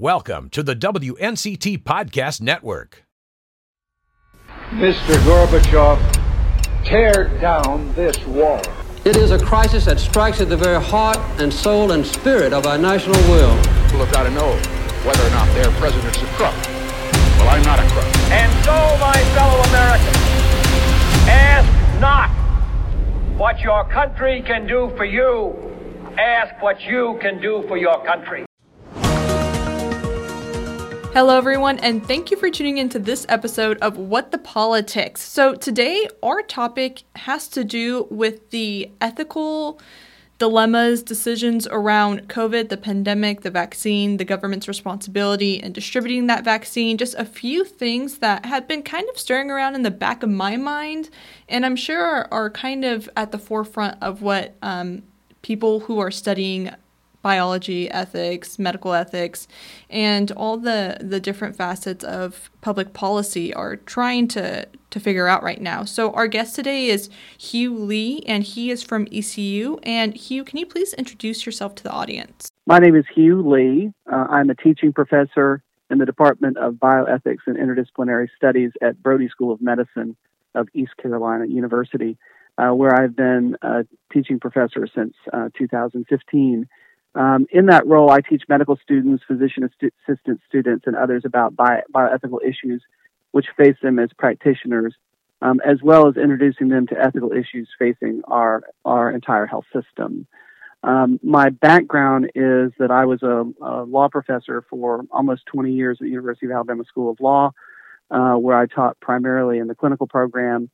Welcome to the WNCT Podcast Network. Mr. Gorbachev, tear down this wall. It is a crisis that strikes at the very heart and soul and spirit of our national will. People have got to know whether or not their president's a crook. Well, I'm not a crook. And so, my fellow Americans, ask not what your country can do for you. Ask what you can do for your country. Hello, everyone, and thank you for tuning into this episode of What the Politics. So, today our topic has to do with the ethical dilemmas, decisions around COVID, the pandemic, the vaccine, the government's responsibility in distributing that vaccine, just a few things that have been kind of stirring around in the back of my mind, and I'm sure are, are kind of at the forefront of what um, people who are studying biology, ethics, medical ethics, and all the the different facets of public policy are trying to to figure out right now. So our guest today is Hugh Lee, and he is from ECU. And Hugh, can you please introduce yourself to the audience? My name is Hugh Lee. Uh, I'm a teaching professor in the Department of Bioethics and Interdisciplinary Studies at Brody School of Medicine of East Carolina University, uh, where I've been a teaching professor since uh, 2015. Um, in that role, I teach medical students, physician assistant students, and others about bio- bioethical issues which face them as practitioners, um, as well as introducing them to ethical issues facing our, our entire health system. Um, my background is that I was a, a, law professor for almost 20 years at the University of Alabama School of Law, uh, where I taught primarily in the clinical program.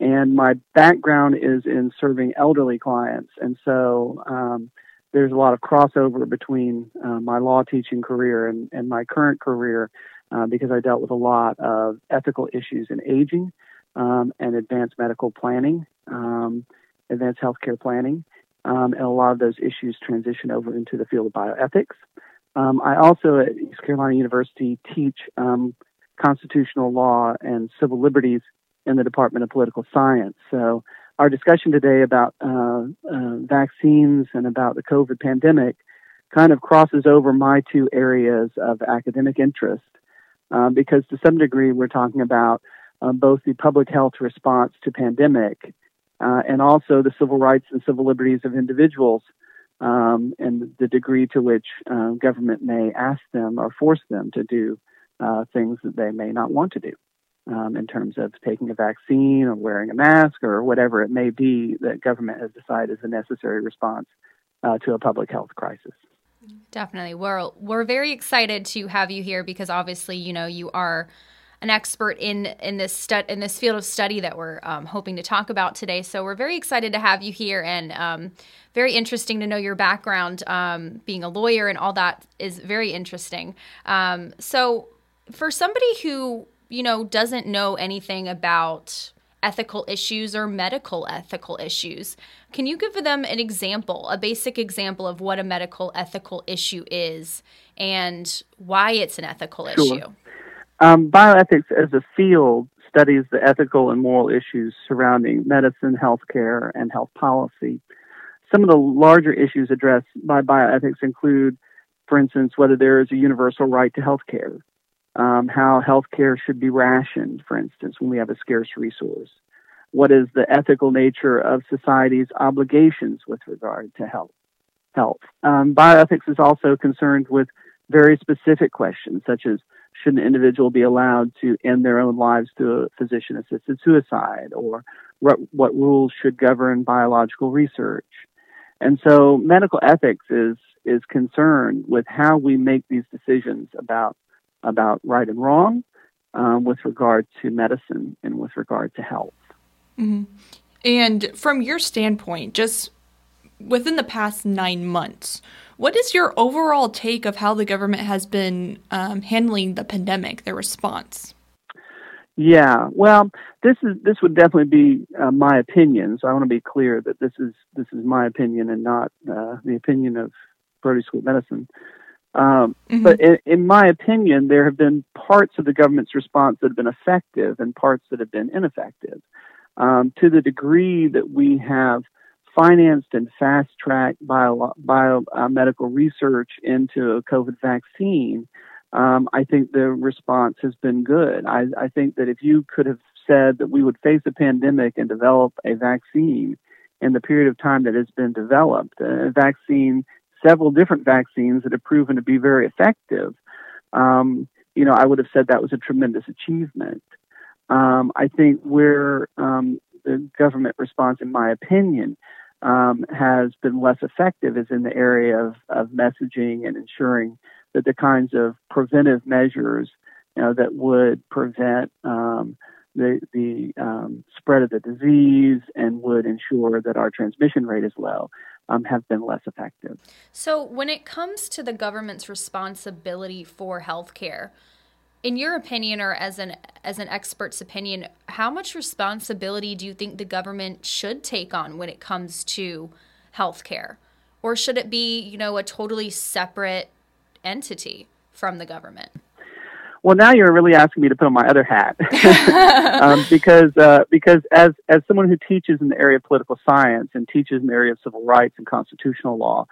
And my background is in serving elderly clients. And so, um, there's a lot of crossover between uh, my law teaching career and, and my current career uh, because I dealt with a lot of ethical issues in aging um, and advanced medical planning, um, advanced healthcare planning, um, and a lot of those issues transition over into the field of bioethics. Um, I also at East Carolina University teach um, constitutional law and civil liberties in the Department of Political Science. So our discussion today about uh, uh, vaccines and about the COVID pandemic kind of crosses over my two areas of academic interest uh, because to some degree we're talking about uh, both the public health response to pandemic uh, and also the civil rights and civil liberties of individuals um, and the degree to which uh, government may ask them or force them to do things that they may not want to do um, in terms of taking a vaccine or wearing a mask or whatever it may be that government has decided is a necessary response uh, to a public health crisis. Definitely. We're, we're very excited to have you here because obviously, you know, you are an expert in in this stu- in this field of study that we're um, hoping to talk about today. So we're very excited to have you here, and um, very interesting to know your background, um, being a lawyer and all that is very interesting. Um, so for somebody who you know, doesn't know anything about ethical issues or medical ethical issues. Can you give them an example, a basic example of what a medical ethical issue is and why it's an ethical sure. issue? Um, bioethics as a field studies the ethical and moral issues surrounding medicine, healthcare, and health policy. Some of the larger issues addressed by bioethics include, for instance, whether there is a universal right to healthcare, um, how healthcare should be rationed, for instance, when we have a scarce resource. What is the ethical nature of society's obligations with regard to health? Health. Um, bioethics is also concerned with very specific questions, such as should an individual be allowed to end their own lives through a physician-assisted suicide, or what, what rules should govern biological research? And so, medical ethics is is concerned with how we make these decisions about about right and wrong um, with regard to medicine and with regard to health. Mm-hmm. And from your standpoint, just within the past nine months, what is your overall take of how the government has been um, handling the pandemic, their response? Yeah, well, this is this would definitely be uh, my opinion. So I want to be clear that this is this is my opinion and not uh, the opinion of Brody School of Medicine. Um, mm-hmm. But in, in, my opinion, there have been parts of the government's response that have been effective and parts that have been ineffective. Um, to the degree that we have financed and fast tracked bio, biomedical research into a COVID vaccine, um, I think the response has been good. I, I think that if you could have said that we would face a pandemic and develop a vaccine in the period of time that has been developed, a vaccine, several different vaccines that have proven to be very effective, um, you know, I would have said that was a tremendous achievement. Um, I think where um, the government response, in my opinion, um, has been less effective is in the area of, of messaging and ensuring that the kinds of preventive measures you know, that would prevent um, the, the um, spread of the disease and would ensure that our transmission rate is low um, have been less effective. So, when it comes to the government's responsibility for healthcare, in your opinion, or as an as an expert's opinion, how much responsibility do you think the government should take on when it comes to healthcare, or should it be, you know, a totally separate entity from the government? Well, now you're really asking me to put on my other hat, um, because uh, because as as someone who teaches in the area of political science and teaches in the area of civil rights and constitutional law,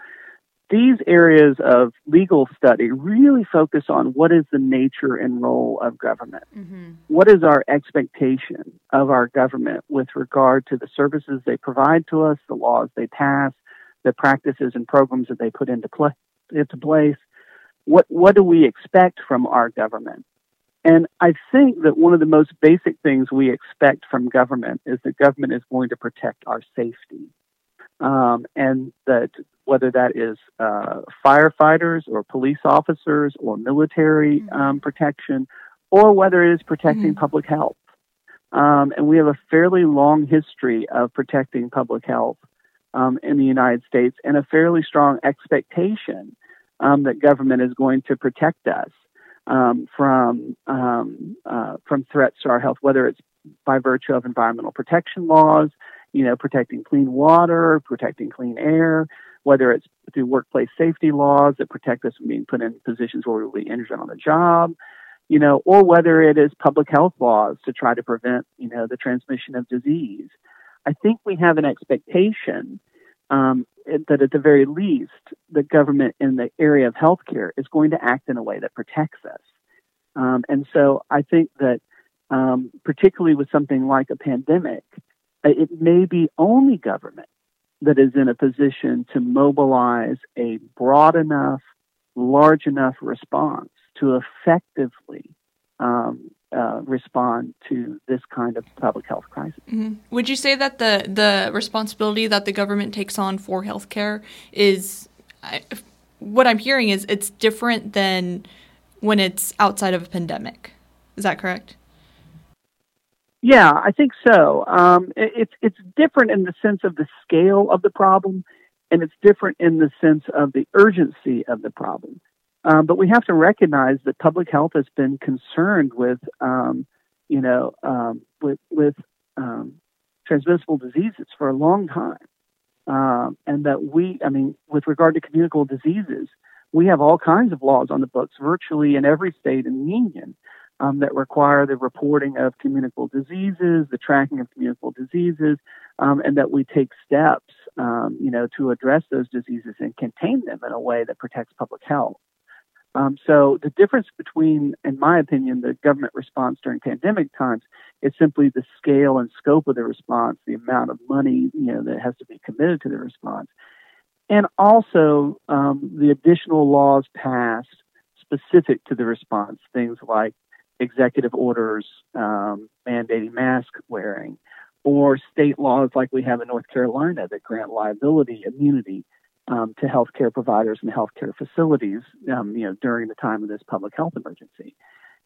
these areas of legal study really focus on what is the nature and role of government. Mm-hmm. What is our expectation of our government with regard to the services they provide to us, the laws they pass, the practices and programs that they put into, pl- into place, what what do we expect from our government? And I think that one of the most basic things we expect from government is that government is going to protect our safety. Um, and that whether that is uh, firefighters or police officers or military mm-hmm. um, protection, or whether it is protecting mm-hmm. public health. Um, and we have a fairly long history of protecting public health um, in the United States and a fairly strong expectation um, that government is going to protect us um, from um, uh, from threats to our health, whether it's by virtue of environmental protection laws, you know, protecting clean water, protecting clean air, whether it's through workplace safety laws that protect us from being put in positions where we'll be injured on the job, you know, or whether it is public health laws to try to prevent, you know, the transmission of disease. I think we have an expectation um, that at the very least, the government in the area of healthcare is going to act in a way that protects us. Um, and so I think that, um, particularly with something like a pandemic, uh, it may be only government that is in a position to mobilize a broad enough, large enough response to effectively um, uh, respond to this kind of public health crisis. Mm-hmm. Would you say that the the responsibility that the government takes on for healthcare is I, what I'm hearing is it's different than when it's outside of a pandemic. Is that correct? Yeah, I think so. Um, it, it's it's different in the sense of the scale of the problem, and it's different in the sense of the urgency of the problem. Um, but we have to recognize that public health has been concerned with, um, you know, um, with, with um, transmissible diseases for a long time. Um, and that we, I mean, with regard to communicable diseases, we have all kinds of laws on the books virtually in every state in the union um, that require the reporting of communicable diseases, the tracking of communicable diseases, and that we take steps, you know, to address those diseases and contain them in a way that protects public health. Um, so the difference between, in my opinion, the government response during pandemic times is simply the scale and scope of the response, the amount of money you know that has to be committed to the response, and also um, the additional laws passed specific to the response, things like executive orders um, mandating mask wearing, or state laws like we have in North Carolina that grant liability immunity um, to healthcare providers and healthcare facilities, um, you know, during the time of this public health emergency.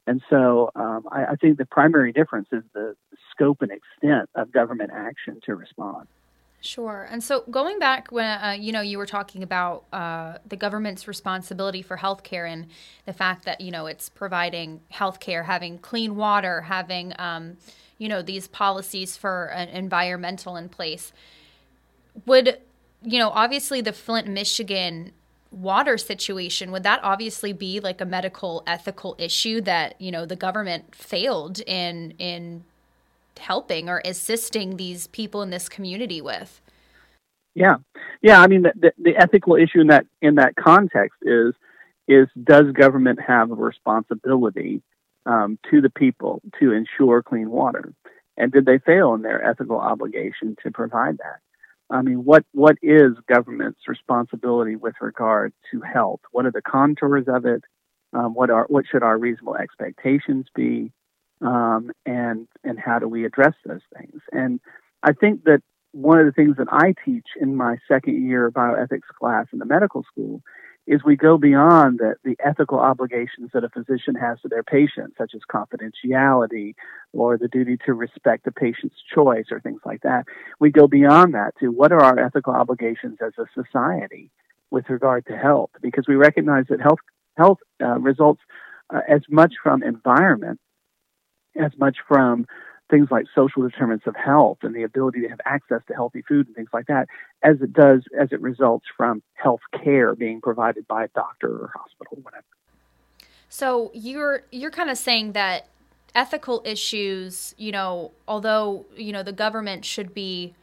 And so um, I, I, think the primary difference is the scope and extent of government action to respond. Sure. And so going back when uh, you know you were talking about uh, the government's responsibility for healthcare and the fact that you know it's providing healthcare, having clean water, having um, you know these policies for an environmental in place. Would you know, obviously the Flint, Michigan water situation would that obviously be like a medical ethical issue that you know the government failed in in helping or assisting these people in this community with Yeah, yeah. I mean, the, the, the ethical issue in that in that context is is does government have a responsibility um, to the people to ensure clean water, and did they fail in their ethical obligation to provide that? I mean, what what is government's responsibility with regard to health? What are the contours of it? Um, what are what should our reasonable expectations be? Um, and and how do we address those things? And I think that one of the things that I teach in my second year bioethics class in the medical school is we go beyond the, the ethical obligations that a physician has to their patient, such as confidentiality or the duty to respect the patient's choice or things like that. We go beyond that to what are our ethical obligations as a society with regard to health, because we recognize that health health uh, results uh, as much from environment as much from things like social determinants of health and the ability to have access to healthy food and things like that, as it does as it results from health care being provided by a doctor or hospital, or whatever. So you're you're kind of saying that ethical issues, you know, although you know the government should be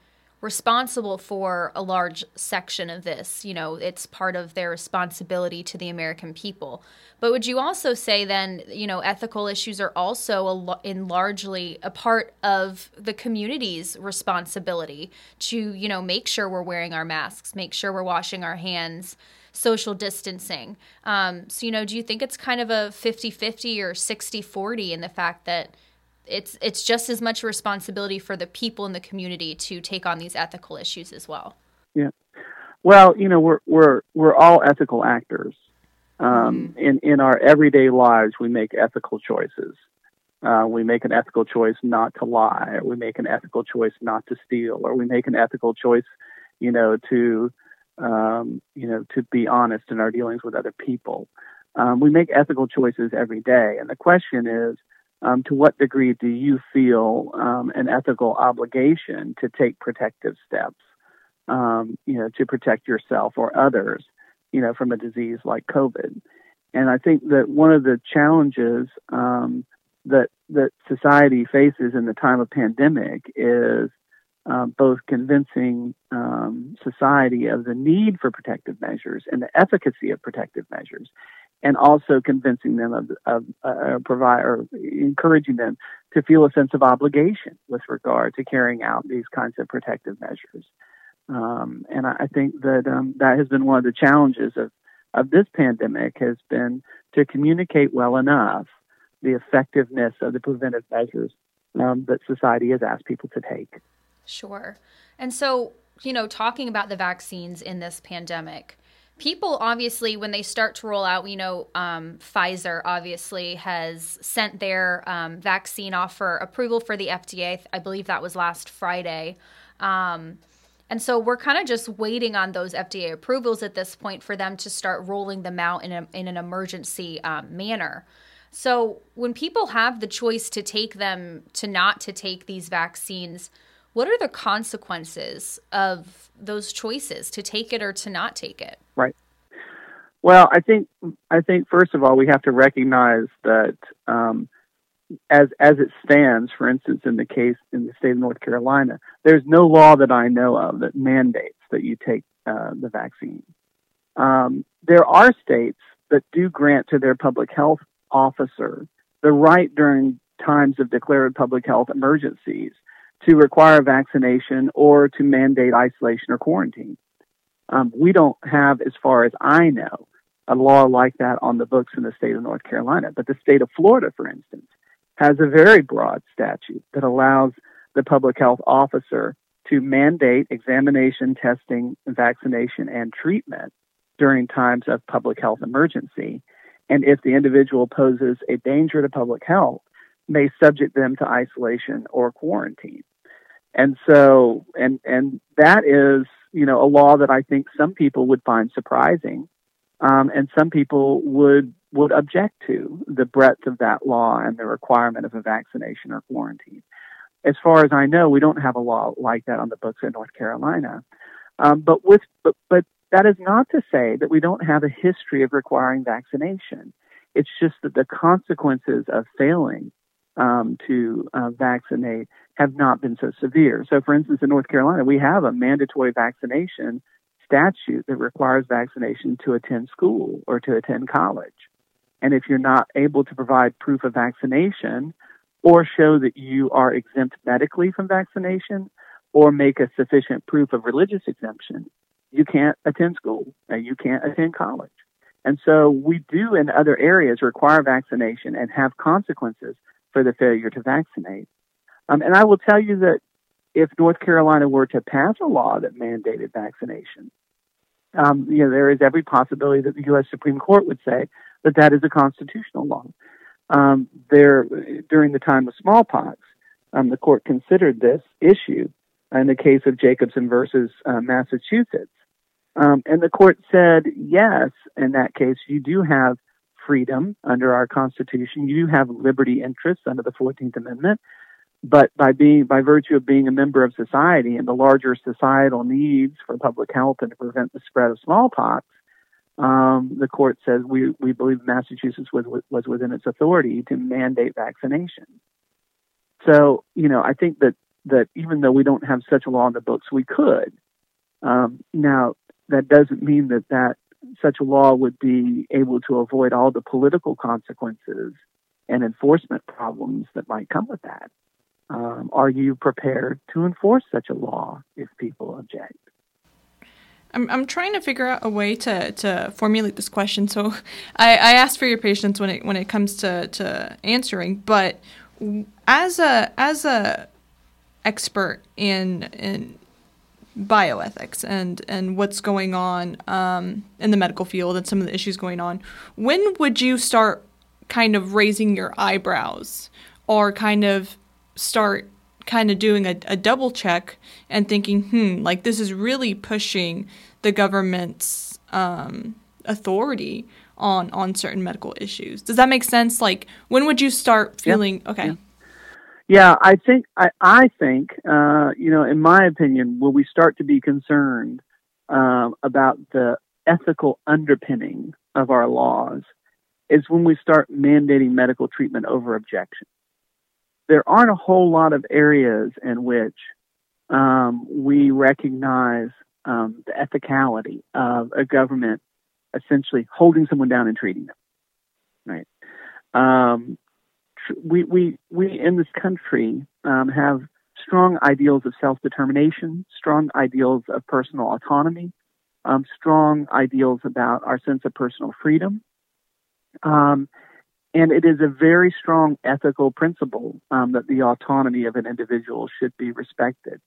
responsible for a large section of this. You know, it's part of their responsibility to the American people. But would you also say then, you know, ethical issues are also a, in largely a part of the community's responsibility to, you know, make sure we're wearing our masks, make sure we're washing our hands, social distancing. Um, so, you know, do you think it's kind of a 50 50 or 60 40 in the fact that it's it's just as much a responsibility for the people in the community to take on these ethical issues as well. Yeah. Well, you know, we're we're we're all ethical actors. Um, mm-hmm. In in our everyday lives, we make ethical choices. Uh, we make an ethical choice not to lie, or we make an ethical choice not to steal, or we make an ethical choice, you know, to um, you know to be honest in our dealings with other people. Um, we make ethical choices every day, and the question is, um, to what degree do you feel um, an ethical obligation to take protective steps, um, you know, to protect yourself or others, you know, from a disease like COVID? And I think that one of the challenges um, that that society faces in the time of pandemic is um, both convincing um, society of the need for protective measures and the efficacy of protective measures, and also convincing them of, of uh, provide or encouraging them to feel a sense of obligation with regard to carrying out these kinds of protective measures. Um, and I, think that um, that has been one of the challenges of of this pandemic has been to communicate well enough the effectiveness of the preventive measures um, that society has asked people to take. Sure. And so, you know, talking about the vaccines in this pandemic, people obviously when they start to roll out we know um, pfizer obviously has sent their um, vaccine off for approval for the fda i believe that was last friday. Um, and so we're kind of just waiting on those fda approvals at this point for them to start rolling them out in, a, in an emergency um, manner. So when people have the choice to take them to not to take these vaccines what are the consequences of those choices to take it or to not take it? Right. Well, I think I think first of all we have to recognize that um, as as it stands, for instance, in the case in the state of North Carolina, there's no law that I know of that mandates that you take uh, the vaccine. Um, there are states that do grant to their public health officer the right during times of declared public health emergencies to require vaccination or to mandate isolation or quarantine. Um, we don't have, as far as I know, a law like that on the books in the state of North Carolina. But the state of Florida, for instance, has a very broad statute that allows the public health officer to mandate examination, testing, vaccination, and treatment during times of public health emergency. And if the individual poses a danger to public health, may subject them to isolation or quarantine. And so, and, and that is, you know, a law that I think some people would find surprising. Um, and some people would, would object to the breadth of that law and the requirement of a vaccination or quarantine. As far as I know, we don't have a law like that on the books in North Carolina. Um, but with, but, but that is not to say that we don't have a history of requiring vaccination. It's just that the consequences of failing um, to uh, vaccinate have not been so severe. So, for instance, in North Carolina, we have a mandatory vaccination statute that requires vaccination to attend school or to attend college. And if you're not able to provide proof of vaccination or show that you are exempt medically from vaccination or make a sufficient proof of religious exemption, you can't attend school and you can't attend college. And so we do in other areas require vaccination and have consequences for the failure to vaccinate. Um, and I will tell you that if North Carolina were to pass a law that mandated vaccination, um, you know, there is every possibility that the U.S. Supreme Court would say that that is a constitutional law. Um, there, during the time of smallpox, um, the court considered this issue in the case of Jacobson versus uh, Massachusetts, um, and the court said yes. In that case, you do have freedom under our Constitution. You have liberty interests under the Fourteenth Amendment, but by being by virtue of being a member of society and the larger societal needs for public health and to prevent the spread of smallpox, um, the court says we we believe Massachusetts was was within its authority to mandate vaccination. So you know I think that that even though we don't have such a law in the books, we could. Um, now that doesn't mean that that such a law would be able to avoid all the political consequences and enforcement problems that might come with that. Um, are you prepared to enforce such a law if people object? I'm, I'm trying to figure out a way to, to formulate this question. So I, I asked for your patience when it when it comes to, to answering, but as a as a expert in in bioethics and and what's going on um, in the medical field and some of the issues going on, when would you start kind of raising your eyebrows or kind of start kind of doing a, a double check and thinking, hmm, like this is really pushing the government's um, authority on on certain medical issues. Does that make sense? Like, when would you start feeling yeah. okay? Yeah. Yeah. I think I, I think uh, you know, in my opinion, will we start to be concerned um, about the ethical underpinning of our laws is when we start mandating medical treatment over objection there aren't a whole lot of areas in which um, we recognize um, the ethicality of a government essentially holding someone down and treating them. Right. Um, we we we in this country um, have strong ideals of self determination, strong ideals of personal autonomy, um, strong ideals about our sense of personal freedom. Um, and it is a very strong ethical principle um, that the autonomy of an individual should be respected.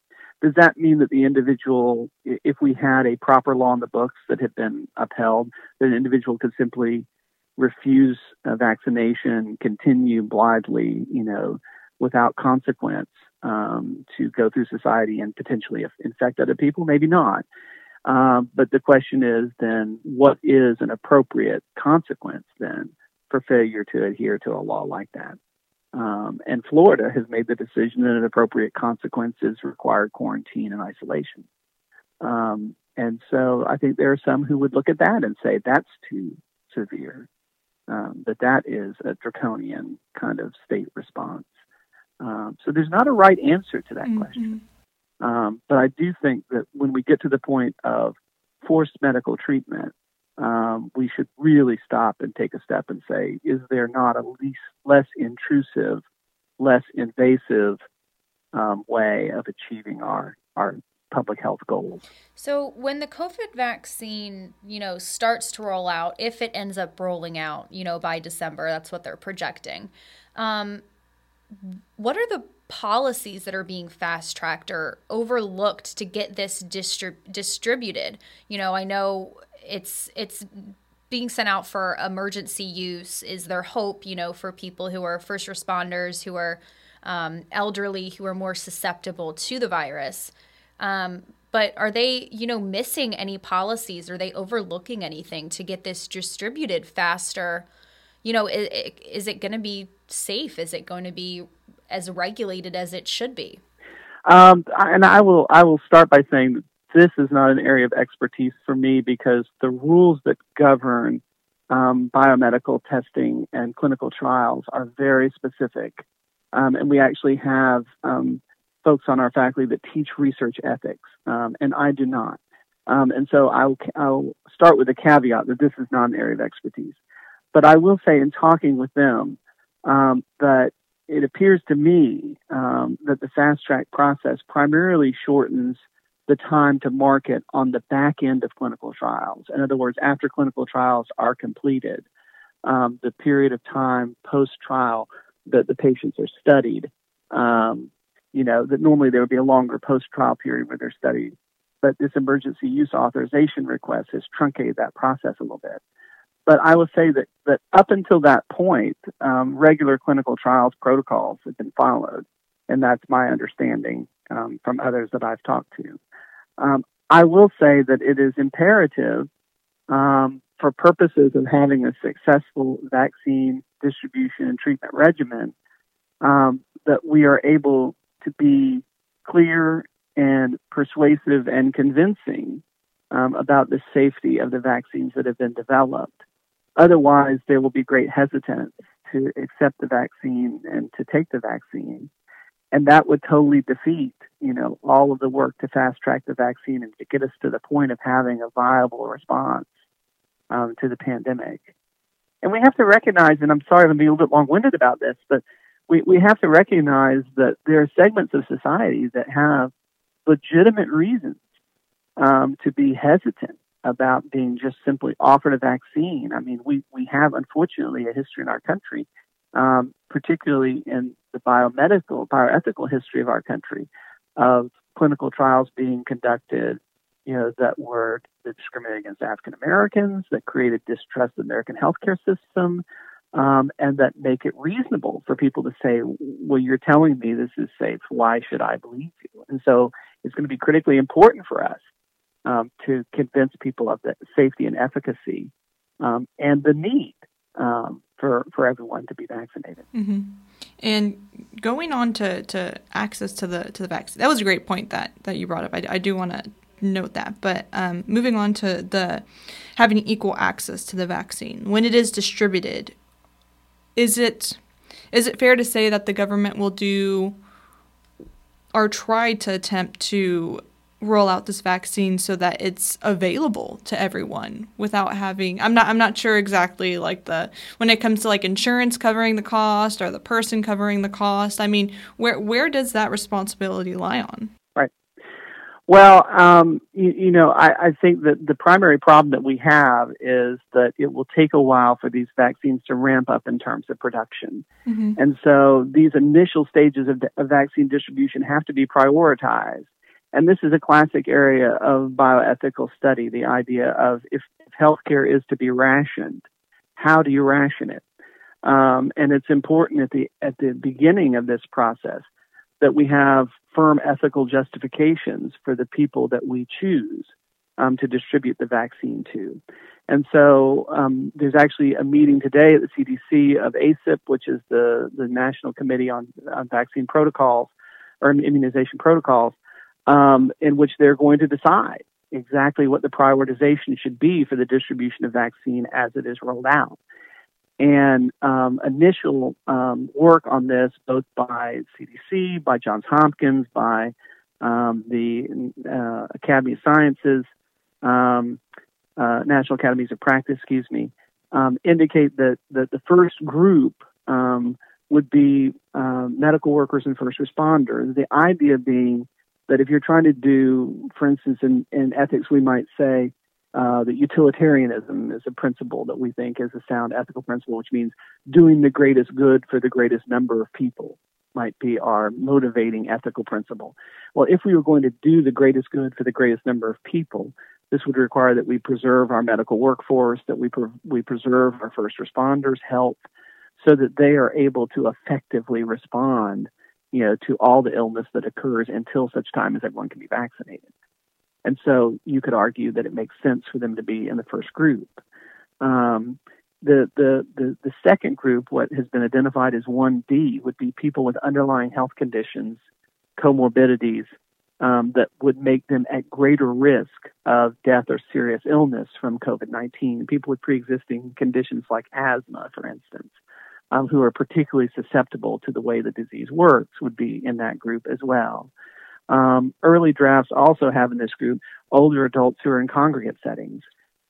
Does that mean that the individual, if we had a proper law in the books that had been upheld, that an individual could simply refuse a vaccination, continue blithely, you know, without consequence um, to go through society and potentially infect other people? Maybe not. Um, but the question is then, what is an appropriate consequence then? for failure to adhere to a law like that. Um, and Florida has made the decision that an appropriate consequence is required quarantine and isolation. Um, and so I think there are some who would look at that and say that's too severe, um, that that is a draconian kind of state response. Um, so there's not a right answer to that mm-hmm. question. Um, but I do think that when we get to the point of forced medical treatment, um, we should really stop and take a step and say, is there not a least, less intrusive, less invasive um, way of achieving our our public health goals? So when the COVID vaccine, you know, starts to roll out, if it ends up rolling out, you know, by December, that's what they're projecting. Um, what are the policies that are being fast tracked or overlooked to get this distrib- distributed? You know, I know it's it's being sent out for emergency use is their hope you know for people who are first responders who are um, elderly who are more susceptible to the virus um, but are they you know missing any policies? Are they overlooking anything to get this distributed faster? You know is, is it going to be safe? Is it going to be as regulated as it should be? Um, and I will I will start by saying this is not an area of expertise for me because the rules that govern um, biomedical testing and clinical trials are very specific. Um, and we actually have um, folks on our faculty that teach research ethics, um, and I do not. Um, and so I'll, I'll start with a caveat that this is not an area of expertise. But I will say, in talking with them, um, that it appears to me um, that the fast track process primarily shortens the time to market on the back end of clinical trials. In other words, after clinical trials are completed, um, the period of time post trial that the patients are studied. Um, you know, that normally there would be a longer post trial period where they're studied, but this emergency use authorization request has truncated that process a little bit. But I will say that, that up until that point, um, regular clinical trials protocols have been followed. And that's my understanding um, from others that I've talked to. Um, I will say that it is imperative um, for purposes of having a successful vaccine distribution and treatment regimen um, that we are able to be clear and persuasive and convincing um, about the safety of the vaccines that have been developed. Otherwise, there will be great hesitance to accept the vaccine and to take the vaccine. And that would totally defeat, you know, all of the work to fast track the vaccine and to get us to the point of having a viable response um, to the pandemic. And we have to recognize, and I'm sorry I'm a little bit long winded about this, but we, we have to recognize that there are segments of society that have legitimate reasons um, to be hesitant about being just simply offered a vaccine. I mean, we, we have, unfortunately, a history in our country, um, particularly in the biomedical, bioethical history of our country, of clinical trials being conducted, you know, that were that discriminated against African Americans, that created distrust in the American healthcare system, um, and that make it reasonable for people to say, well, you're telling me this is safe. Why should I believe you? And so it's going to be critically important for us um, to convince people of the safety and efficacy um, and the need um, for for everyone to be vaccinated. Mm-hmm. And going on to, to access to the to the vaccine, that was a great point that that you brought up. I, I do want to note that. But um, moving on to the having equal access to the vaccine when it is distributed, is it is it fair to say that the government will do or try to attempt to roll out this vaccine so that it's available to everyone without having I'm not I'm not sure exactly like the when it comes to like insurance covering the cost or the person covering the cost I mean where where does that responsibility lie on well um, you, you, know I, I think that the primary problem that we have is that it will take a while for these vaccines to ramp up in terms of production mm-hmm. and so these initial stages of, of vaccine distribution have to be prioritized and this is a classic area of bioethical study the idea of if, if healthcare is to be rationed, how do you ration it? Um, and it's important at the, at the beginning of this process that we have firm ethical justifications for the people that we choose um, to distribute the vaccine to. And so um, there's actually a meeting today at the CDC of ACIP, which is the, the National Committee on, on Vaccine Protocols or Immunization Protocols, um, in which they're going to decide exactly what the prioritization should be for the distribution of vaccine as it is rolled out. And um, initial um, work on this, both by CDC, by Johns Hopkins, by um, the uh, Academy of Sciences, um, uh, National Academies of Practice, excuse me, um, indicate that, that the first group um, would be medical workers and first responders. The idea being that if you're trying to do, for instance, in, in ethics, we might say uh, that utilitarianism is a principle that we think is a sound ethical principle, which means doing the greatest good for the greatest number of people might be our motivating ethical principle. Well, if we were going to do the greatest good for the greatest number of people, this would require that we preserve our medical workforce, that we, pre- we preserve our first responders' health, so that they are able to effectively respond you know, to all the illness that occurs until such time as everyone can be vaccinated. And so you could argue that it makes sense for them to be in the first group. Um, the, the, the, the second group, what has been identified as 1B, would be people with underlying health conditions, comorbidities, um, that would make them at greater risk of death or serious illness from COVID 19. People with pre existing conditions like asthma, for instance, um, who are particularly susceptible to the way the disease works would be in that group as well. Um, early drafts also have in this group older adults who are in congregate settings.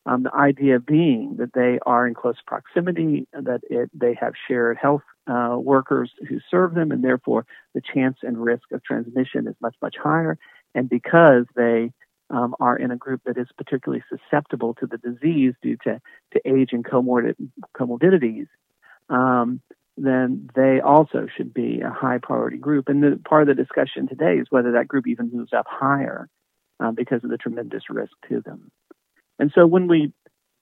Um, the idea being that they are in close proximity, that it, they have shared health uh, workers who serve them, and therefore the chance and risk of transmission is much, much higher. And because they um, are in a group that is particularly susceptible to the disease due to, to age and comorbid, comorbidities, um, then they also should be a high priority group. And the, part of the discussion today is whether that group even moves up higher uh, because of the tremendous risk to them. And so when we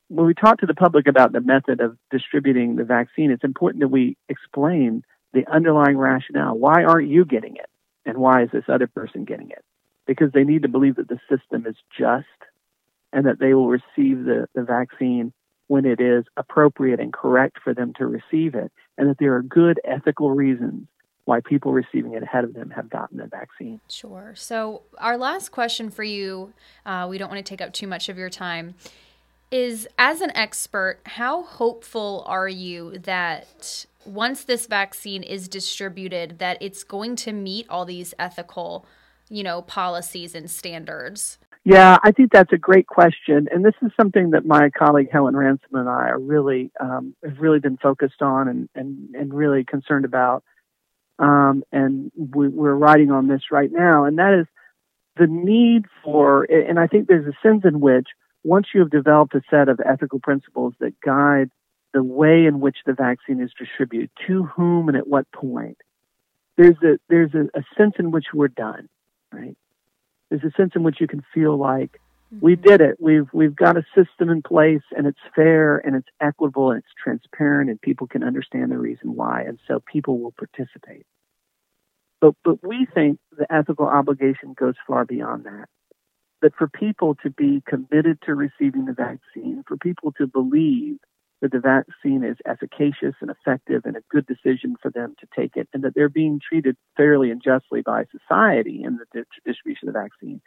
when we talk to the public about the method of distributing the vaccine, it's important that we explain the underlying rationale. Why aren't you getting it? And why is this other person getting it? Because they need to believe that the system is just and that they will receive the, the vaccine when it is appropriate and correct for them to receive it, and that there are good ethical reasons why people receiving it ahead of them have gotten the vaccine. Sure. So, our last question for you, uh, we don't want to take up too much of your time, is as an expert, how hopeful are you that once this vaccine is distributed, that it's going to meet all these ethical, you know, policies and standards? Yeah, I think that's a great question, and this is something that my colleague Helen Ransom and I are really um, have really been focused on and and, and really concerned about. Um, and we, we're writing on this right now, and that is the need for. And I think there's a sense in which once you have developed a set of ethical principles that guide the way in which the vaccine is distributed, to whom and at what point, there's a there's a, a sense in which we're done, right? There's a sense in which you can feel like we mm-hmm. did it. We've we've got a system in place, and it's fair, and it's equitable, and it's transparent, and people can understand the reason why, and so people will participate. But but we think the ethical obligation goes far beyond that. That for people to be committed to receiving the vaccine, for people to believe that the vaccine is efficacious and effective and a good decision for them to take it, and that they're being treated fairly and justly by society in the distribution of the vaccine,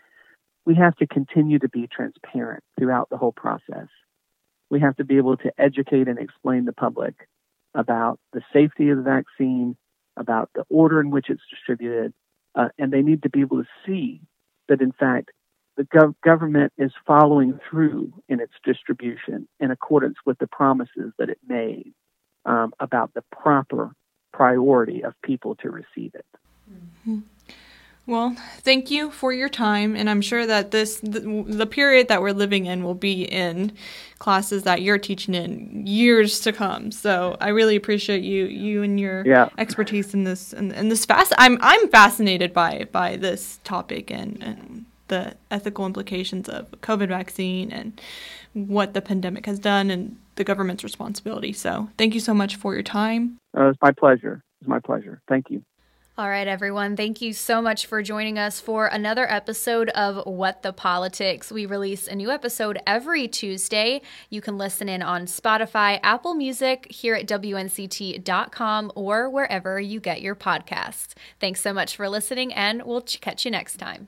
we have to continue to be transparent throughout the whole process. We have to be able to educate and explain the public about the safety of the vaccine, about the order in which it's distributed, uh, and they need to be able to see that, in fact, the gov- government is following through in its distribution in accordance with the promises that it made um, about the proper priority of people to receive it. Mm-hmm. Well, thank you for your time, and I'm sure that this the, the, period that we're living in will be in classes that you're teaching in years to come. So I really appreciate you you and your yeah. expertise in this and, this fast. I'm I'm fascinated by by this topic and, and the ethical implications of COVID vaccine and what the pandemic has done and the government's responsibility. So, thank you so much for your time. Uh, it's my pleasure. It's my pleasure. Thank you. All right, everyone. Thank you so much for joining us for another episode of What the Politics. We release a new episode every Tuesday. You can listen in on Spotify, Apple Music, here at WNCT.com, or wherever you get your podcasts. Thanks so much for listening, and we'll catch you next time.